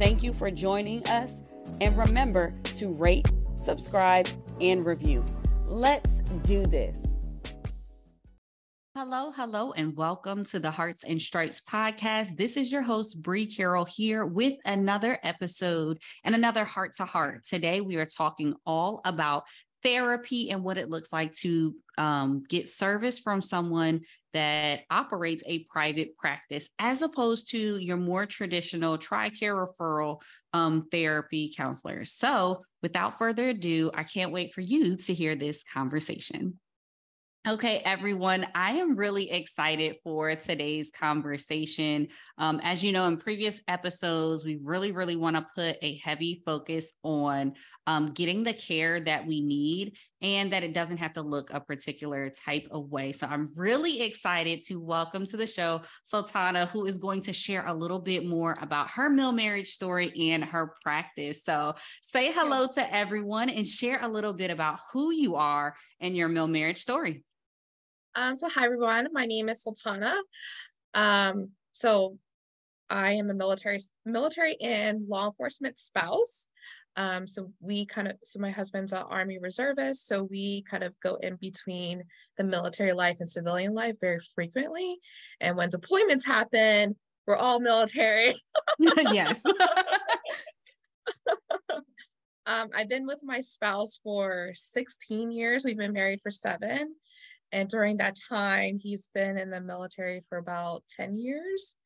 Thank you for joining us, and remember to rate, subscribe, and review. Let's do this. Hello, hello, and welcome to the Hearts and Stripes podcast. This is your host, Bree Carroll, here with another episode and another heart to heart. Today, we are talking all about therapy and what it looks like to um, get service from someone that operates a private practice as opposed to your more traditional TRICARE referral um, therapy counselors. So, without further ado, I can't wait for you to hear this conversation. Okay, everyone, I am really excited for today's conversation. Um, as you know, in previous episodes, we really, really want to put a heavy focus on um, getting the care that we need and that it doesn't have to look a particular type of way. So I'm really excited to welcome to the show Sultana, who is going to share a little bit more about her mil marriage story and her practice. So say hello to everyone and share a little bit about who you are and your mill marriage story. Um, so hi everyone, my name is Sultana. Um, so I am a military military and law enforcement spouse. Um, so we kind of so my husband's an army reservist, so we kind of go in between the military life and civilian life very frequently. And when deployments happen, we're all military. yes. um, I've been with my spouse for 16 years. We've been married for seven. And during that time, he's been in the military for about 10 years.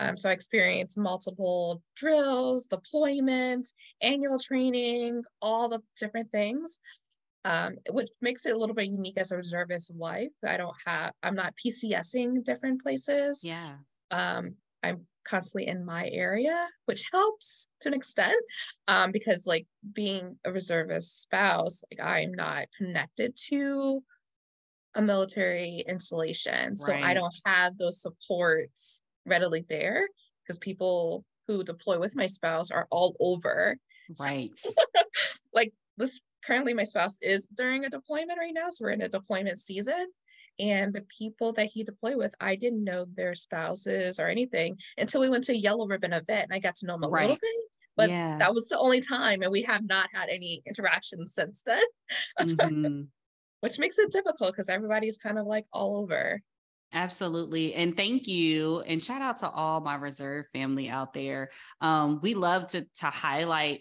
Um, so I experienced multiple drills, deployments, annual training, all the different things, um, which makes it a little bit unique as a reservist wife. I don't have, I'm not PCSing different places. Yeah. Um, I'm constantly in my area, which helps to an extent um, because, like, being a reservist spouse, like, I'm not connected to a military installation. So right. I don't have those supports readily there because people who deploy with my spouse are all over. Right. So, like this currently my spouse is during a deployment right now. So we're in a deployment season. And the people that he deployed with, I didn't know their spouses or anything until we went to yellow ribbon event and I got to know them a right. little bit. But yeah. that was the only time, and we have not had any interactions since then. Mm-hmm which makes it difficult because everybody's kind of like all over. Absolutely. And thank you. And shout out to all my reserve family out there. Um, we love to to highlight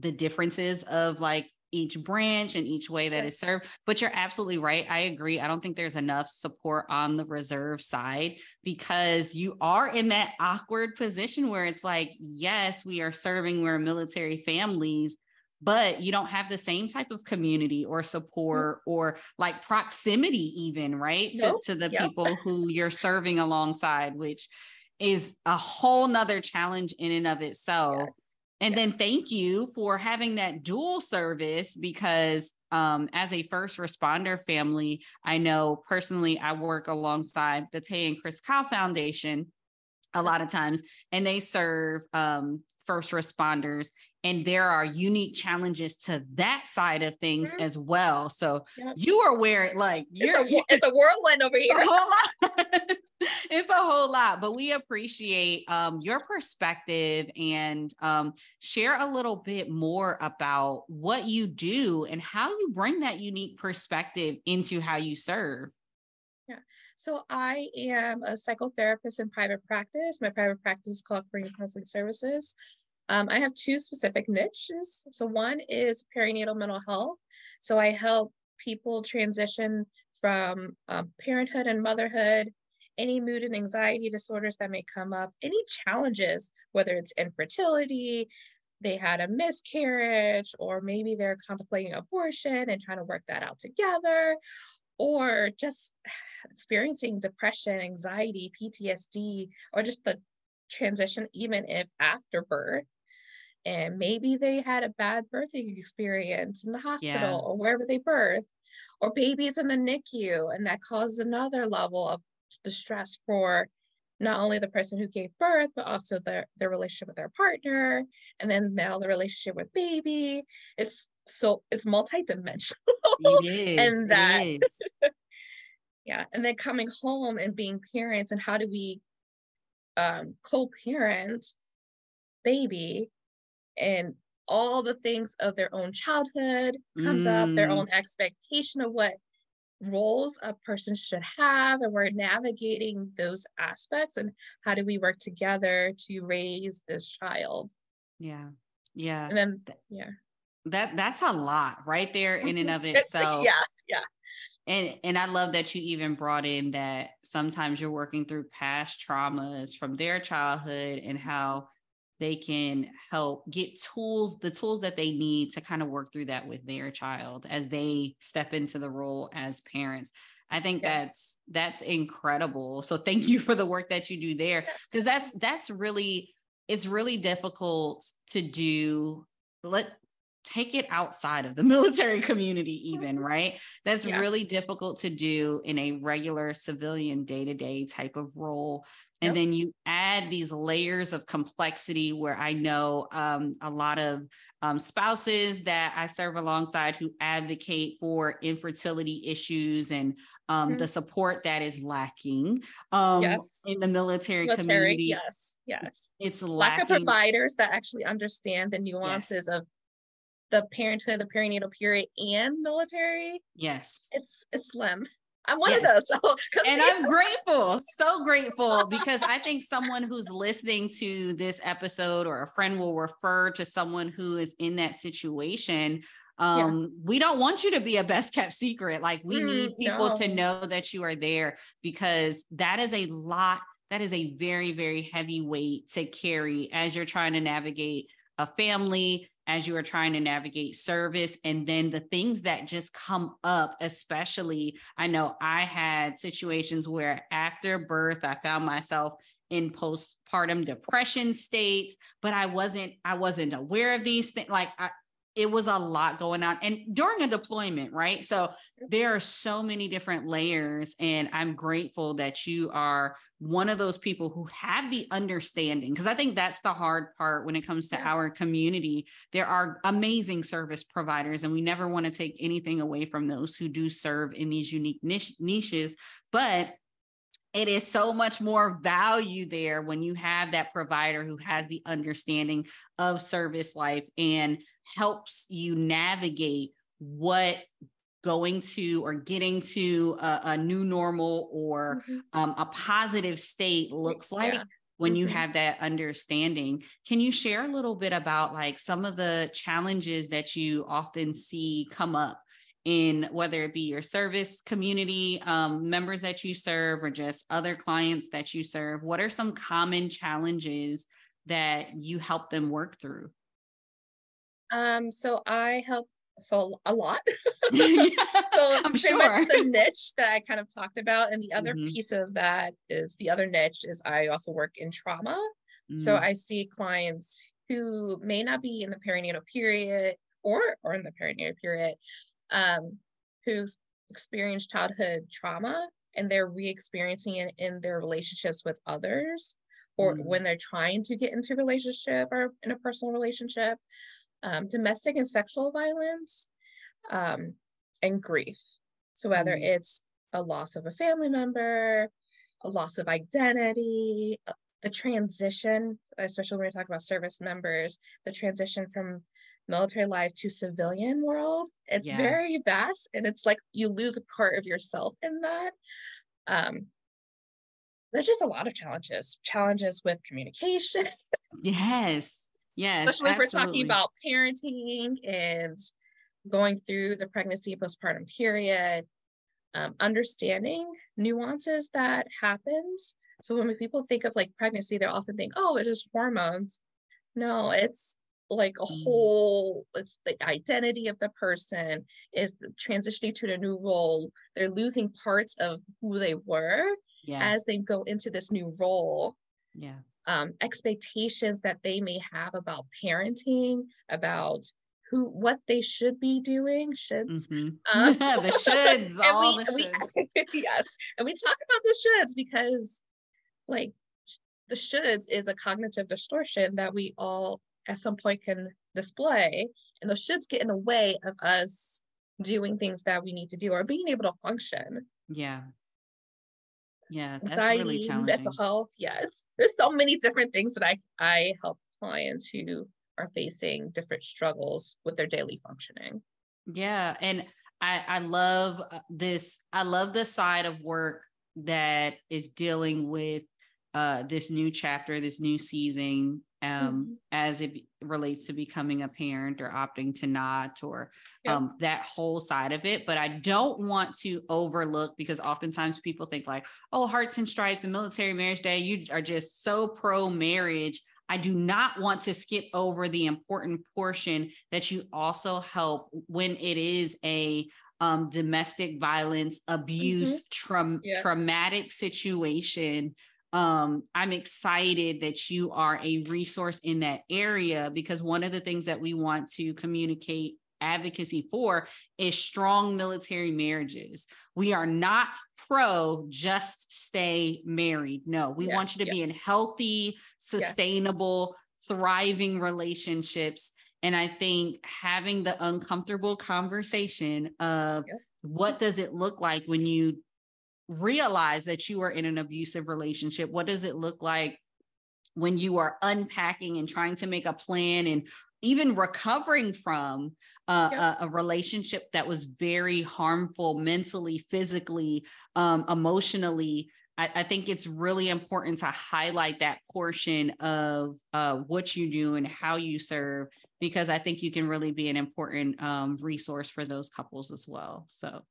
the differences of like each branch and each way that is served. But you're absolutely right. I agree. I don't think there's enough support on the reserve side because you are in that awkward position where it's like, yes, we are serving, we're military families, but you don't have the same type of community or mm. support or like proximity even right nope. to, to the yep. people who you're serving alongside which is a whole nother challenge in and of itself yes. And yes. then thank you for having that dual service because um, as a first responder family i know personally i work alongside the tay and chris Kyle foundation a lot of times and they serve um, first responders and there are unique challenges to that side of things mm-hmm. as well so yep. you are where like you're it's a, it's a whirlwind over here a whole lot. it's a whole lot but we appreciate um, your perspective and um, share a little bit more about what you do and how you bring that unique perspective into how you serve yeah so I am a psychotherapist in private practice. My private practice is called Karim Counseling Services. Um, I have two specific niches. So one is perinatal mental health. So I help people transition from um, parenthood and motherhood, any mood and anxiety disorders that may come up, any challenges, whether it's infertility, they had a miscarriage, or maybe they're contemplating abortion and trying to work that out together, or just experiencing depression, anxiety, PTSD, or just the transition, even if after birth. and maybe they had a bad birthing experience in the hospital Yeah. or wherever they birth, or babies in the NICU, and that causes another level of the stress for not only the person who gave birth, but also their their relationship with their partner, and then now the relationship with baby. It's so it's multidimensional. It is. And that- is. yeah and then coming home and being parents and how do we um co-parent baby and all the things of their own childhood comes up their Mm. own expectation of what roles a person should have and we're navigating those aspects and how do we work together to raise this child Yeah. Yeah. and then yeah That that's a lot right there in and of It's- yeah yeah And and I love that you even brought in that sometimes you're working through past traumas from their childhood and how they can help get tools, the tools that they need to kind of work through that with their child as they step into the role as parents. I think Yes. that's that's incredible. So thank you for the work that you do there Yes. because that's that's really it's really difficult to do let take it outside of the military community even right that's Yeah. really difficult to do in a regular civilian day-to-day type of role and Yep. then you add these layers of complexity where i know um, a lot of um, spouses that i serve alongside who advocate for infertility issues and um, Mhm. the support that is lacking um, Yes. in the military, military community yes yes it's lack of providers that actually understand the nuances of the parenthood, the perinatal period, and military. yes It's it's slim. I'm one of those. So and. I'm grateful, so grateful because I think someone who's listening to this episode or a friend will refer to someone who is in that situation. Um, we don't want you to be a best kept secret. Like we Mm, need people to know that you are there because that is a lot, that is a very, very heavy weight to carry as you're trying to navigate a family, as you are trying to navigate service, and then the things that just come up, especially I know I had situations where after birth, I found myself in postpartum depression states, but I wasn't, I wasn't aware of these things. Like I, it was a lot going on and during a deployment, right? So there are so many different layers and I'm grateful that you are one of those people who have the understanding because I think that's the hard part when it comes to Yes. our community. There are amazing service providers and we never want to take anything away from those who do serve in these unique niche, niches, but it is so much more value there when you have that provider who has the understanding of service life and helps you navigate what going to or getting to a, a new normal or Mhm. um, a positive state looks like Yeah. when you Mhm. have that understanding can you share a little bit about like some of the challenges that you often see come up in whether it be your service community um, members that you serve or just other clients that you serve what are some common challenges that you help them work through Um, so I help so a lot. Yeah, so I'm pretty sure. much the niche that I kind of talked about, and the other Mhm. piece of that is the other niche is I also work in trauma. So Mm, I see clients who may not be in the perinatal period or or in the perinatal period, um, who's experienced childhood trauma and they're re-experiencing it in their relationships with others or Mm. when they're trying to get into relationship or in a personal relationship, um, domestic and sexual violence, um, and grief. So whether Mm. it's a loss of a family member, a loss of identity, uh, the transition, especially when we talk about service members, the transition from military life to civilian world, it's Yeah. very vast and it's like you lose a part of yourself in that. Um, there's just a lot of challenges, challenges with communication, yes yes especially if we're talking about parenting and going through the pregnancy postpartum period um, understanding nuances that happens. So when people think of like pregnancy they often think oh it's just hormones. No it's like a Mm. whole it's the identity of the person is transitioning to a new role. They're losing parts of who they were yeah. as they go into this new role. Yeah um, expectations that they may have about parenting, about who what they should be doing shoulds mm-hmm. um, the shoulds all we, the shoulds. We, yes and we talk about the shoulds because like the shoulds is a cognitive distortion that we all at some point can display and those shoulds get in the way of us doing things that we need to do or being able to function yeah yeah that's Anxiety, really challenging. mental health yes. There's so many different things that i i help clients who are facing different struggles with their daily functioning. Yeah and i i love uh, this i love the side of work that is dealing with uh, this new chapter, this new season, um, mm-hmm. as it relates to becoming a parent or opting to not, or yep. um, that whole side of it. But I don't want to overlook because oftentimes people think like, oh, hearts and stripes and military marriage day, you are just so pro marriage. I do not want to skip over the important portion that you also help when it is a um, domestic violence, abuse, mm-hmm. tra- yeah. traumatic situation um, I'm excited that you are a resource in that area because one of the things that we want to communicate advocacy for is strong military marriages. We are not pro just stay married. No, we yeah, want you to yeah. be in healthy, sustainable, yes. thriving relationships. And I think having the uncomfortable conversation of yeah. what does it look like when you realize that you are in an abusive relationship? What does it look like when you are unpacking and trying to make a plan and even recovering from uh, a, a, relationship that was very harmful mentally, physically, um, emotionally? I, I, think it's really important to highlight that portion of uh, what you do and how you serve, because I think you can really be an important um, resource for those couples as well. So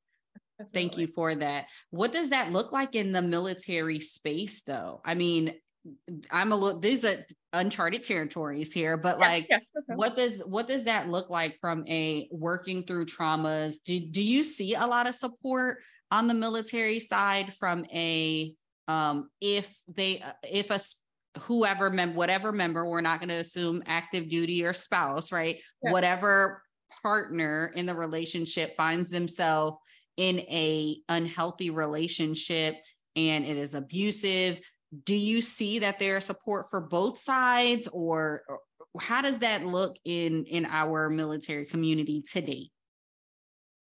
Definitely. Thank you for that. What does that look like in the military space, though? I mean, I'm a little these are uncharted territories here, but yeah, like yeah, what does what does that look like from a working through traumas? Do do you see a lot of support on the military side from a um if they uh, if a whoever member whatever member we're not going to assume active duty or spouse right yeah. whatever partner in the relationship finds themselves in a unhealthy relationship and it is abusive do you see that there's support for both sides or, or how does that look in in our military community today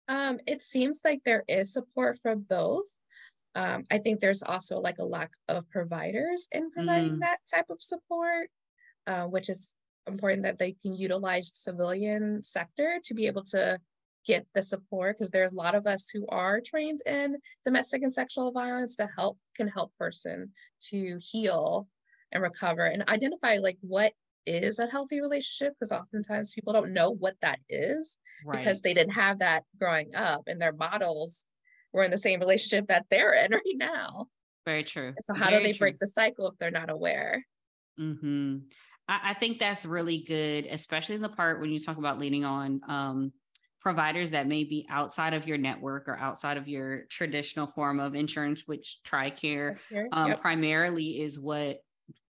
um, it seems like there is support for both um, i think there's also like a lack of providers in providing mm. that type of support uh, which is important that they can utilize civilian sector to be able to get the support because there's a lot of us who are trained in domestic and sexual violence to help can help person to heal and recover and identify like what is a healthy relationship because oftentimes people don't know what that is right. because they didn't have that growing up and their models were in the same relationship that they're in right now very true so how very do they true. break the cycle if they're not aware mm-hmm. I, I think that's really good especially in the part when you talk about leaning on um, providers that may be outside of your network or outside of your traditional form of insurance, which TRICARE um, yep. primarily is what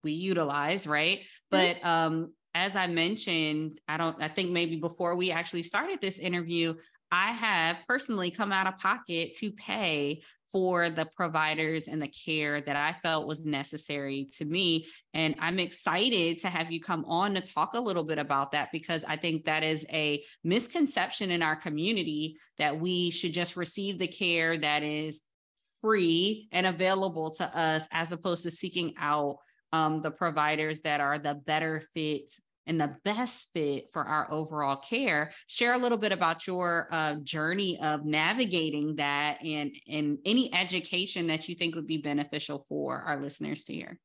we utilize, right? Mm-hmm. But um, as I mentioned, I don't, I think maybe before we actually started this interview, I have personally come out of pocket to pay for the providers and the care that I felt was necessary to me. And I'm excited to have you come on to talk a little bit about that because I think that is a misconception in our community that we should just receive the care that is free and available to us as opposed to seeking out um, the providers that are the better fit and the best fit for our overall care. Share a little bit about your uh, journey of navigating that and, and any education that you think would be beneficial for our listeners to hear.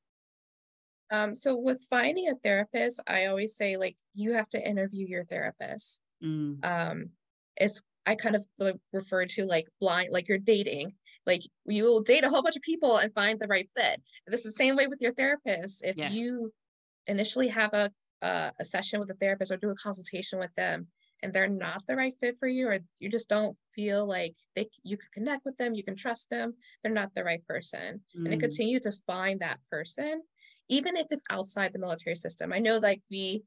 Um, so with finding a therapist, I always say like you have to interview your therapist. Mm. Um, it's I kind of refer to like blind, like you're dating. Like you will date a whole bunch of people and find the right fit. This is the same way with your therapist. If yes. you initially have a uh, a session with a therapist or do a consultation with them and they're not the right fit for you or you just don't feel like they you can connect with them you can trust them they're not the right person mm. and to continue to find that person even if it's outside the military system. I know like we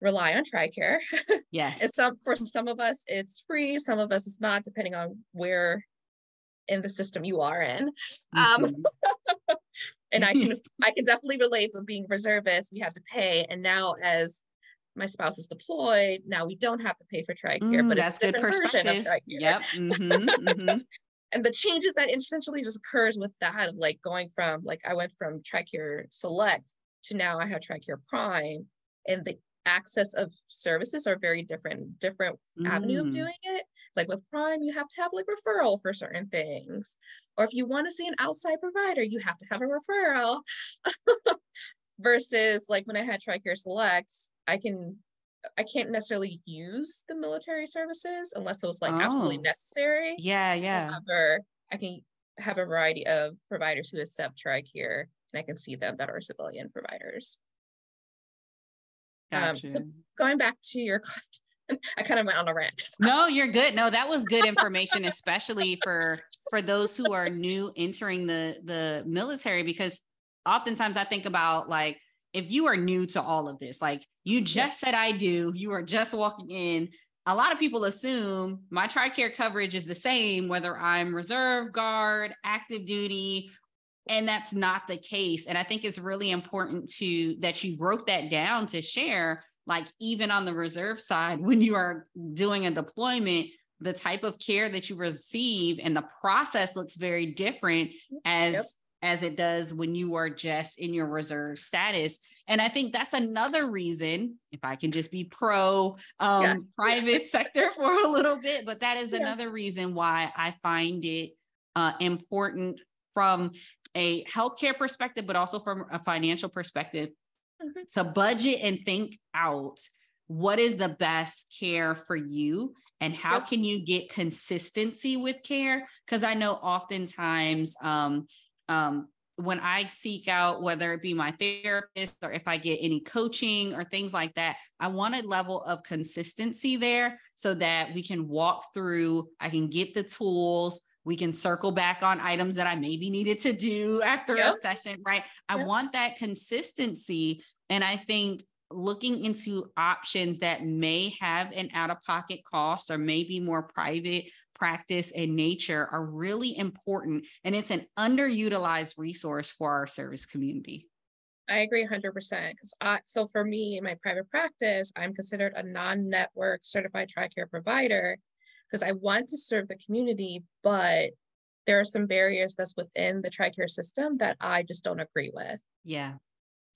rely on TRICARE. Yes. and some for some of us it's free, some of us it's not, depending on where in the system you are in. Um, Mhm. and I can I can definitely relate with being reservist, we have to pay. And now as my spouse is deployed, now we don't have to pay for TRICARE, Mm, but that's it's a good different version of. TRICARE. Yep. mhm, mhm. and the changes that essentially just occurs with that of like going from like I went from TRICARE Select to now I have TRICARE Prime, and the access of services are very different, different avenue of Mm. doing it. Like with Prime, you have to have like referral for certain things, or if you want to see an outside provider, you have to have a referral. Versus like when I had TRICARE Select, I can. I can't necessarily use the military services unless it was like absolutely Oh. necessary. Yeah, yeah. However, I can have a variety of providers who accept TRICARE, and I can see them that are civilian providers. um, Gotcha. so- Going back to your question, I kind of went on a rant. no, you're good. No, that was good information, especially for for those who are new entering the the military, because oftentimes I think about like if you are new to all of this, like you just said I do, you are just walking in. A lot of people assume my TRICARE coverage is the same, whether I'm reserve guard, active duty, and that's not the case. And I think it's really important to that you broke that down to share like even on the reserve side when you are doing a deployment the type of care that you receive and the process looks very different as Yep. as it does when you are just in your reserve status and i think that's another reason if i can just be pro um Yeah. private sector for a little bit but that is Yeah. another reason why i find it uh, important from a healthcare perspective but also from a financial perspective Mhm. to budget and think out what is the best care for you and how Yep. can you get consistency with care because i know oftentimes um, um, when i seek out whether it be my therapist or if i get any coaching or things like that i want a level of consistency there so that we can walk through i can get the tools we can circle back on items that i maybe needed to do after Yep. a session right i Yep. want that consistency and I think looking into options that may have an out of pocket cost or maybe more private practice in nature are really important. And it's an underutilized resource for our service community. I agree 100% because I so for me in my private practice, I'm considered a non-network certified TRICARE provider because I want to serve the community, but there are some barriers that's within the TRICARE system that I just don't agree with. Yeah.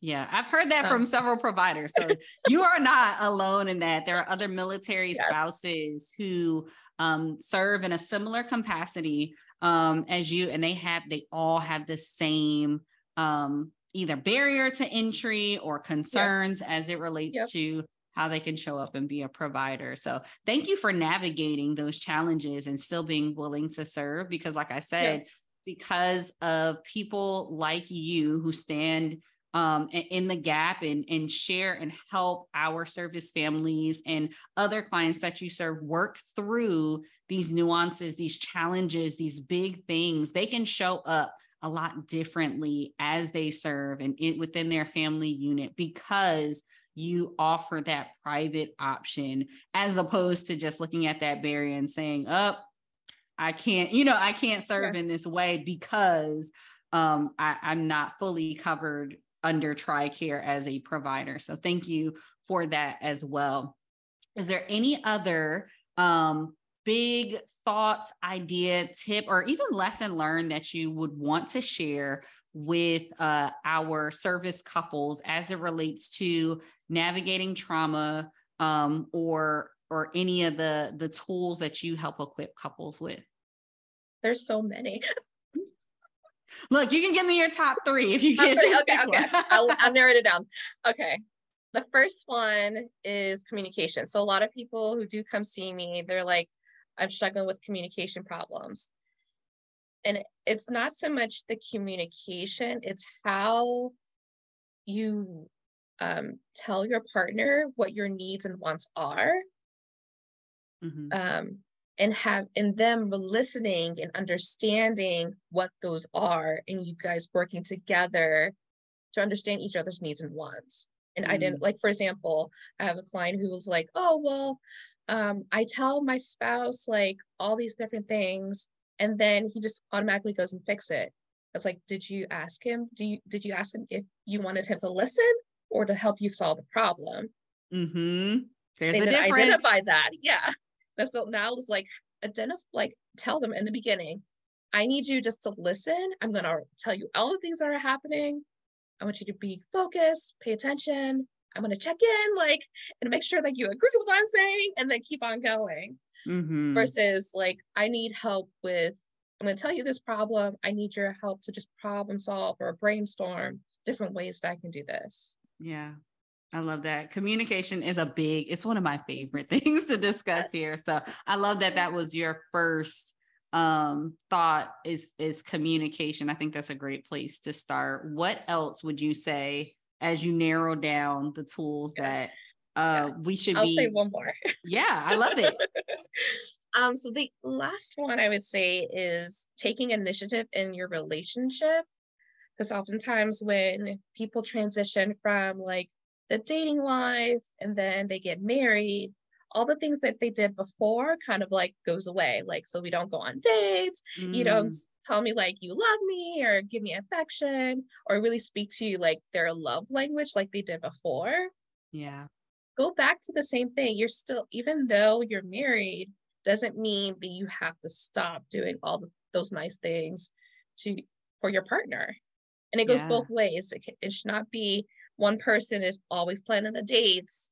Yeah, I've heard that from Um, several providers. So you are not alone in that. There are other military Yes. spouses who um, serve in a similar capacity um, as you, and they have they all have the same um, either barrier to entry or concerns as it relates Yep. to how they can show up and be a provider. So thank you for navigating those challenges and still being willing to serve. Because, like I said, Yes. because of people like you who stand um, in the gap and, and share and help our service families and other clients that you serve work through these nuances, these challenges, these big things. They can show up a lot differently as they serve and in, within their family unit because you offer that private option as opposed to just looking at that barrier and saying, oh, I can't, you know, I can't serve in this way because um, I, I'm not fully covered under TRICARE as a provider. So thank you for that as well. Is there any other um, big thoughts, idea, tip, or even lesson learned that you would want to share with uh, our service couples as it relates to navigating trauma um, or or any of the the tools that you help equip couples with? There's so many. Look, you can give me your top three if you three, okay, okay. I'll, I'll narrow it down. Okay. The first one is communication. So a lot of people who do come see me, they're like, I'm struggling with communication problems. And it's not so much the communication, it's how you um, tell your partner what your needs and wants are Mhm. um, and have in them listening and understanding what those are and you guys working together to understand each other's needs and wants. And Mm. I didn't like, for example, I have a client who was like, oh, well, um, I tell my spouse like all these different things, and then he just automatically goes and fix it. It's like, did you ask him? Do you did you ask him if you wanted him to listen or to help you solve the problem? Mm-hmm. There's they a didn't difference. identify that. Yeah. And so now it's like identify like tell them in the beginning, I need you just to listen. I'm gonna tell you all the things that are happening. I want you to be focused, pay attention. I'm gonna check in, like, and make sure that you agree with what I'm saying, and then keep on going. Mhm. Versus like, I need help with. I'm gonna tell you this problem. I need your help to just problem solve or brainstorm different ways that I can do this. Yeah. I love that. Communication is a big, it's one of my favorite things to discuss Yes. here. So I love that that was your first um thought is is communication. I think that's a great place to start. What else would you say as you narrow down the tools Yeah. that uh we should I'll be say one more. Yeah, I love it. um, so the last one I would say is taking initiative in your relationship. Because oftentimes when people transition from like the dating life and then they get married, all the things that they did before kind of like goes away. Like, so we don't go on dates, you don't Mm, tell me like you love me or give me affection or really speak to you like their love language like they did before yeah. go back to the same thing. You're still, even though you're married, doesn't mean that you have to stop doing all the, those nice things to for your partner. And it goes Yeah. both ways. It, it should not be one person is always planning the dates.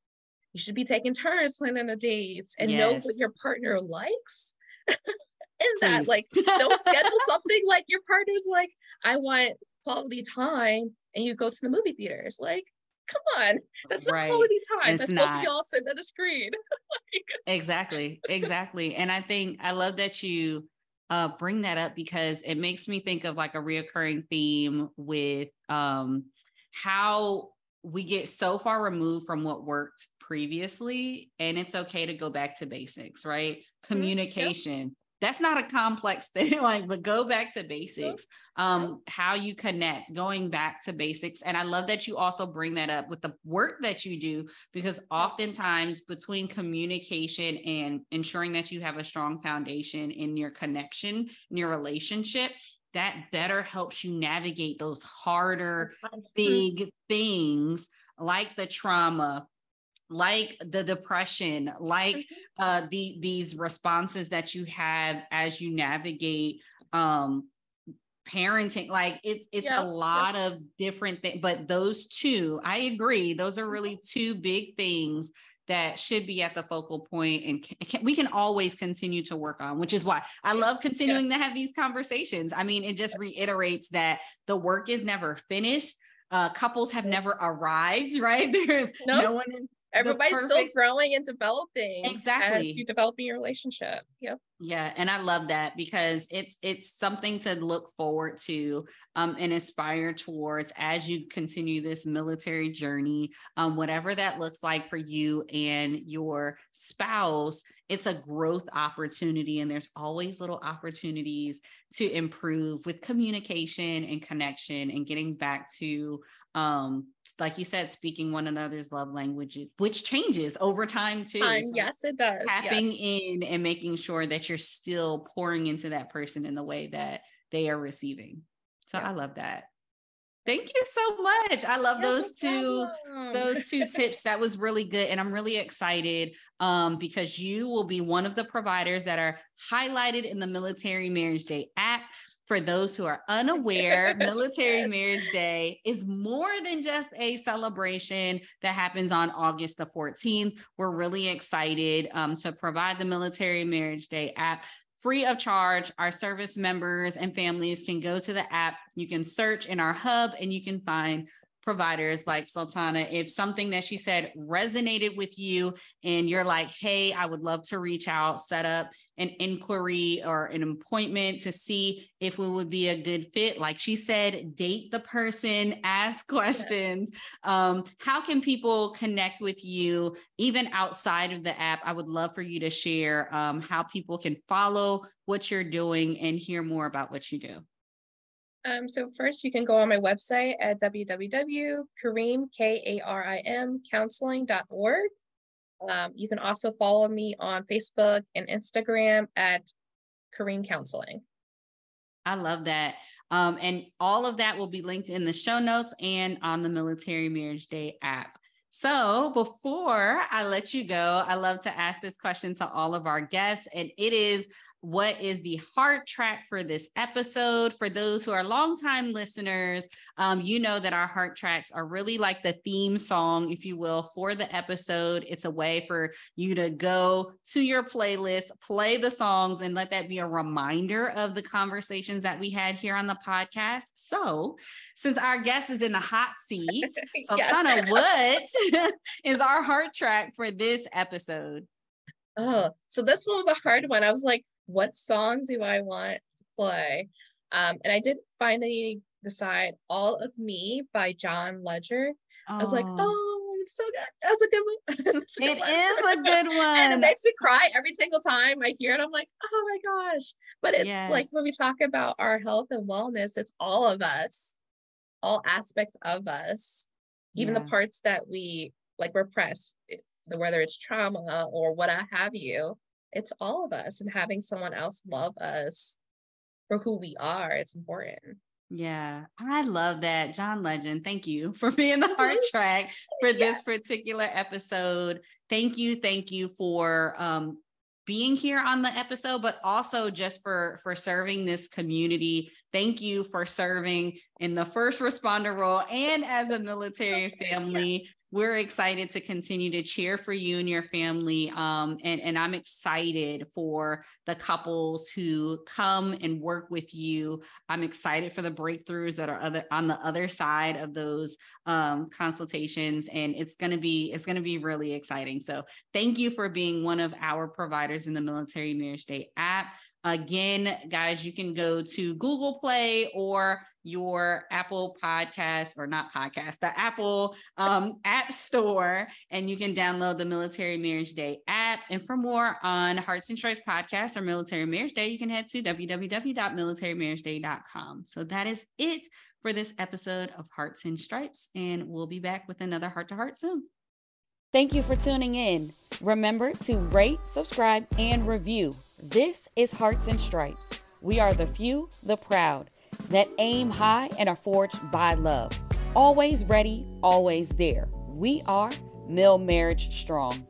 You should be taking turns planning the dates and know what your partner likes. In that, like, don't schedule something like your partner's like, I want quality time, and you go to the movie theaters. Like, come on, that's not Right. quality time. It's That's both of not. y'all sit at a screen. like, exactly exactly and i think i love that you uh bring that up because it makes me think of like a reoccurring theme with um how we get so far removed from what worked previously and it's okay to go back to basics right? Communication that's not a complex thing like but go back to basics um how you connect going back to basics and i love that you also bring that up with the work that you do because oftentimes between communication and ensuring that you have a strong foundation in your connection in your relationship that better helps you navigate those harder big things like the trauma like the depression like Mhm. uh the these responses that you have as you navigate um parenting like it's it's Yeah, a yeah. lot of different things but those two i agree those Mm-hmm. are really two big things that should be at the focal point and ca- ca- we can always continue to work on which is why i love continuing yes. to have these conversations. I mean it just Yes. reiterates that the work is never finished. Uh couples have never arrived right? There's no one is Everybody's still growing and developing Exactly. as you develop in your relationship. Yep. Yeah, and I love that because it's it's something to look forward to um, and aspire towards as you continue this military journey, um, whatever that looks like for you and your spouse. It's a growth opportunity, and there's always little opportunities to improve with communication and connection and getting back to um like you said speaking one another's love languages which changes over time too So- yes, it does. tapping yes. in and making sure that you're still pouring into that person in the way that they are receiving. So Yeah. I love that. Thank you so much. I love Yeah, those two problem. those two tips. That was really good and I'm really excited um because you will be one of the providers that are highlighted in the Military Marriage Day app. For those who are unaware, Military Yes. Marriage Day is more than just a celebration that happens on August the 14th. We're really excited um, to provide the Military Marriage Day app free of charge. Our service members and families can go to the app. You can search in our hub and you can find providers like Sultana. If something that she said resonated with you and you're like, hey, I would love to reach out, set up an inquiry or an appointment to see if we would be a good fit. Like she said, date the person, ask questions. Um, how can people connect with you even outside of the app? I would love for you to share um, how people can follow what you're doing and hear more about what you do. Um, so first you can go on my website at www.karim. Um, you can also follow me on Facebook and Instagram at Karim Counseling. I love that. Um, and all of that will be linked in the show notes and on the Military Marriage Day app. So before I let you go, I love to ask this question to all of our guests, and it is what is the heart track for this episode. For those who are longtime listeners, um, you know that our heart tracks are really like the theme song, if you will, for the episode. It's a way for you to go to your playlist, play the songs, and let that be a reminder of the conversations that we had here on the podcast. So, since our guest is in the hot seat, so yes. kind of what is our heart track for this episode? Oh, so this one was a hard one. I was like, what song do I want to play? Um, and I did finally decide All of Me by John Legend. I was like, oh, it's so good. That's a good one. a good it one. is a good one. and it makes me cry every single time I hear it. I'm like, oh my gosh. But it's yes. like when we talk about our health and wellness, it's all of us, all aspects of us, even yeah. the parts that we like repress, whether it's trauma or what I have you it's all of us and having someone else love us for who we are it's important yeah, I love that. John Legend, thank you for being the heart track for yes. this particular episode. Thank you, thank you for um, being here on the episode but also just for for serving this community. Thank you for serving in the first responder role and as a military family. Yes we're excited to continue to cheer for you and your family. Um, and, and I'm excited for the couples who come and work with you. I'm excited for the breakthroughs that are other on the other side of those um, consultations. And it's gonna be, it's gonna be really exciting. So thank you for being one of our providers in the Military Marriage Day app. Again, guys, you can go to Google Play or your Apple podcast or not podcast, the Apple um, App Store, and you can download the Military Marriage Day app. And for more on Hearts and Stripes podcast or Military Marriage Day, you can head to www.militarymarriageday.com. So that is it for this episode of Hearts and Stripes, and we'll be back with another heart to heart soon. Thank you for tuning in. Remember to rate, subscribe, and review. This is Hearts and Stripes. We are the few, the proud, that aim high and are forged by love. Always ready, always there. We are Mill Marriage Strong.